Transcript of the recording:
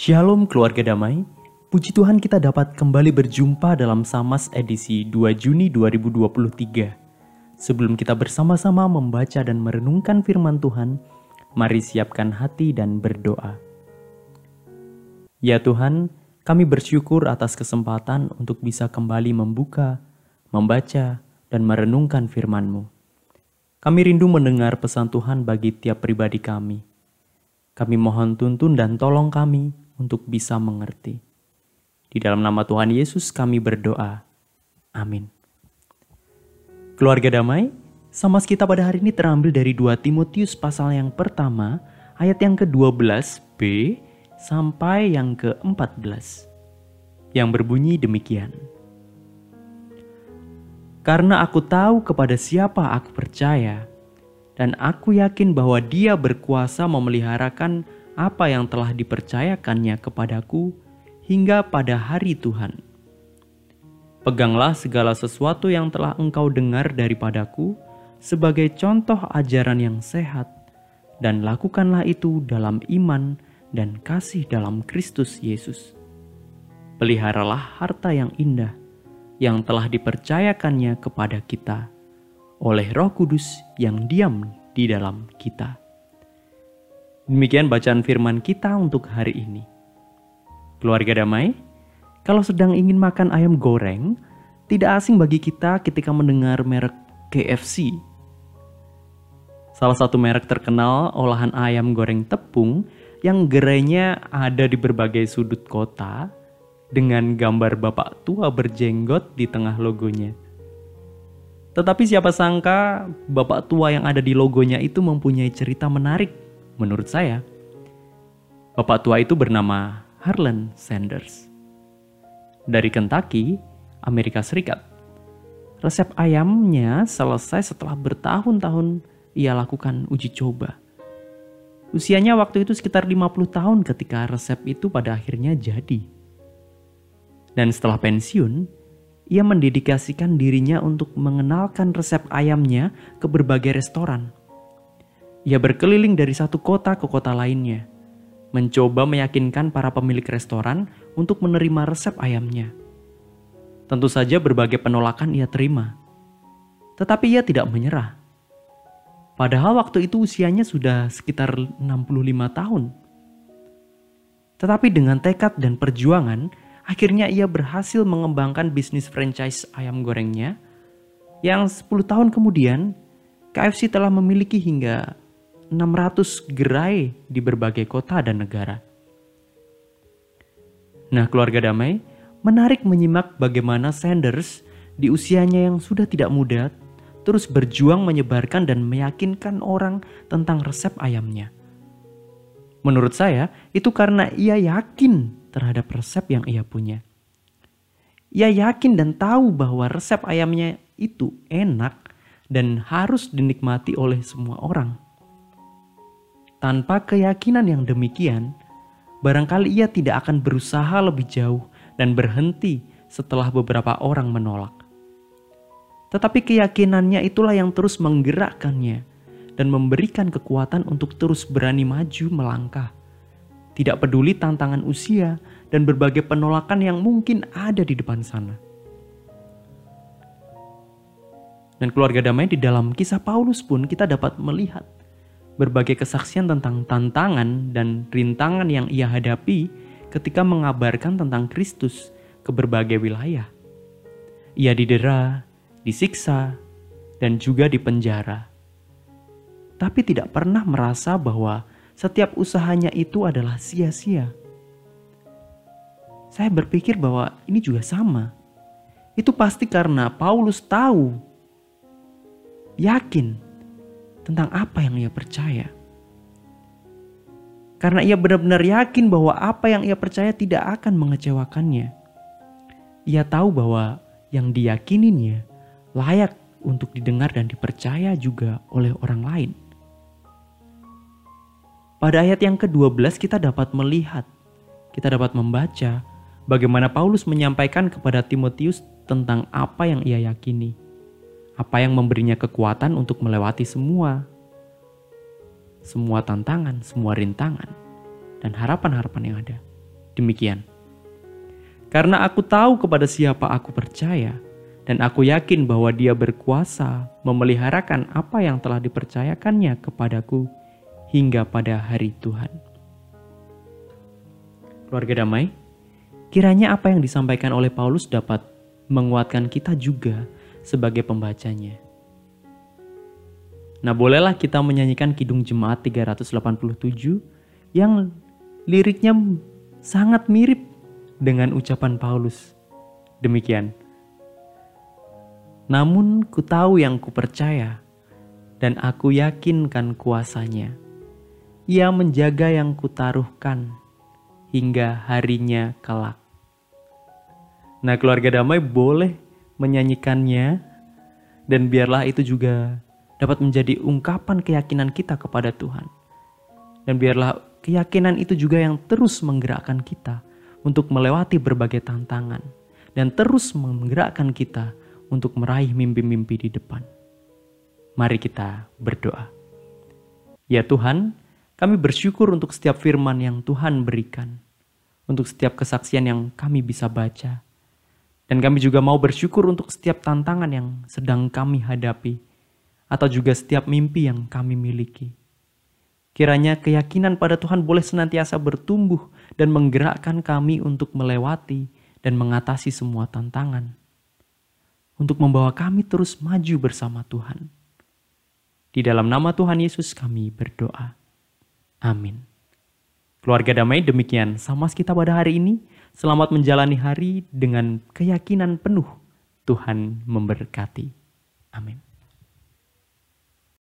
Shalom keluarga damai, puji Tuhan kita dapat kembali berjumpa dalam Samas edisi 2 Juni 2023. Sebelum kita bersama-sama membaca dan merenungkan firman Tuhan, mari siapkan hati dan berdoa. Ya Tuhan, kami bersyukur atas kesempatan untuk bisa kembali membuka, membaca, dan merenungkan firman-Mu. Kami rindu mendengar pesan Tuhan bagi tiap pribadi kami. Kami mohon tuntun dan tolong kami untuk bisa mengerti. Di dalam nama Tuhan Yesus kami berdoa. Amin. Keluarga damai, sama kita pada hari ini terambil dari 2 Timotius pasal yang pertama, ayat yang ke-12b sampai yang ke-14. Yang berbunyi demikian. Karena aku tahu kepada siapa aku percaya, dan aku yakin bahwa Dia berkuasa memeliharakan apa yang telah dipercayakannya kepadaku hingga pada hari Tuhan. Peganglah segala sesuatu yang telah engkau dengar daripadaku sebagai contoh ajaran yang sehat, dan lakukanlah itu dalam iman dan kasih dalam Kristus Yesus. Peliharalah harta yang indah yang telah dipercayakannya kepada kita oleh Roh Kudus yang diam di dalam kita. Demikian bacaan firman kita untuk hari ini. Keluarga damai, kalau sedang ingin makan ayam goreng, tidak asing bagi kita ketika mendengar merek KFC. Salah satu merek terkenal olahan ayam goreng tepung yang gerainya ada di berbagai sudut kota dengan gambar bapak tua berjenggot di tengah logonya. Tetapi siapa sangka bapak tua yang ada di logonya itu mempunyai cerita menarik menurut saya. Bapak tua itu bernama Harlan Sanders. Dari Kentucky, Amerika Serikat. Resep ayamnya selesai setelah bertahun-tahun ia lakukan uji coba. Usianya waktu itu sekitar 50 tahun ketika resep itu pada akhirnya jadi. Dan setelah pensiun, ia mendedikasikan dirinya untuk mengenalkan resep ayamnya ke berbagai restoran. Ia berkeliling dari satu kota ke kota lainnya, mencoba meyakinkan para pemilik restoran untuk menerima resep ayamnya. Tentu saja berbagai penolakan ia terima, tetapi ia tidak menyerah. Padahal waktu itu usianya sudah sekitar 65 tahun. Tetapi dengan tekad dan perjuangan, Akhirnya ia berhasil mengembangkan bisnis franchise ayam gorengnya yang 10 tahun kemudian KFC telah memiliki hingga 600 gerai di berbagai kota dan negara. Nah keluarga damai, menarik menyimak bagaimana Sanders di usianya yang sudah tidak muda terus berjuang menyebarkan dan meyakinkan orang tentang resep ayamnya. Menurut saya, itu karena ia yakin terhadap resep yang ia punya. Ia yakin dan tahu bahwa resep ayamnya itu enak dan harus dinikmati oleh semua orang. Tanpa keyakinan yang demikian, barangkali ia tidak akan berusaha lebih jauh dan berhenti setelah beberapa orang menolak. Tetapi keyakinannya itulah yang terus menggerakkannya dan memberikan kekuatan untuk terus berani maju melangkah tidak peduli tantangan usia dan berbagai penolakan yang mungkin ada di depan sana. Dan keluarga damai di dalam kisah Paulus pun kita dapat melihat berbagai kesaksian tentang tantangan dan rintangan yang ia hadapi ketika mengabarkan tentang Kristus ke berbagai wilayah. Ia didera, disiksa, dan juga dipenjara. Tapi tidak pernah merasa bahwa setiap usahanya itu adalah sia-sia. Saya berpikir bahwa ini juga sama. Itu pasti karena Paulus tahu, yakin tentang apa yang ia percaya. Karena ia benar-benar yakin bahwa apa yang ia percaya tidak akan mengecewakannya. Ia tahu bahwa yang diyakininya layak untuk didengar dan dipercaya juga oleh orang lain. Pada ayat yang ke-12 kita dapat melihat, kita dapat membaca bagaimana Paulus menyampaikan kepada Timotius tentang apa yang ia yakini. Apa yang memberinya kekuatan untuk melewati semua semua tantangan, semua rintangan dan harapan-harapan yang ada. Demikian. Karena aku tahu kepada siapa aku percaya, dan aku yakin bahwa dia berkuasa memeliharakan apa yang telah dipercayakannya kepadaku hingga pada hari Tuhan. Keluarga damai, kiranya apa yang disampaikan oleh Paulus dapat menguatkan kita juga sebagai pembacanya. Nah, bolehlah kita menyanyikan Kidung Jemaat 387 yang liriknya sangat mirip dengan ucapan Paulus. Demikian. Namun ku tahu yang ku percaya dan aku yakinkan kuasanya. Ia menjaga yang kutaruhkan hingga harinya kelak. Nah keluarga damai boleh menyanyikannya dan biarlah itu juga dapat menjadi ungkapan keyakinan kita kepada Tuhan. Dan biarlah keyakinan itu juga yang terus menggerakkan kita untuk melewati berbagai tantangan dan terus menggerakkan kita untuk meraih mimpi-mimpi di depan. Mari kita berdoa. Ya Tuhan, kami bersyukur untuk setiap firman yang Tuhan berikan, untuk setiap kesaksian yang kami bisa baca, dan kami juga mau bersyukur untuk setiap tantangan yang sedang kami hadapi atau juga setiap mimpi yang kami miliki. Kiranya keyakinan pada Tuhan boleh senantiasa bertumbuh dan menggerakkan kami untuk melewati dan mengatasi semua tantangan. Untuk membawa kami terus maju bersama Tuhan. Di dalam nama Tuhan Yesus kami berdoa. Amin. Keluarga damai demikian sama kita pada hari ini. Selamat menjalani hari dengan keyakinan penuh Tuhan memberkati. Amin.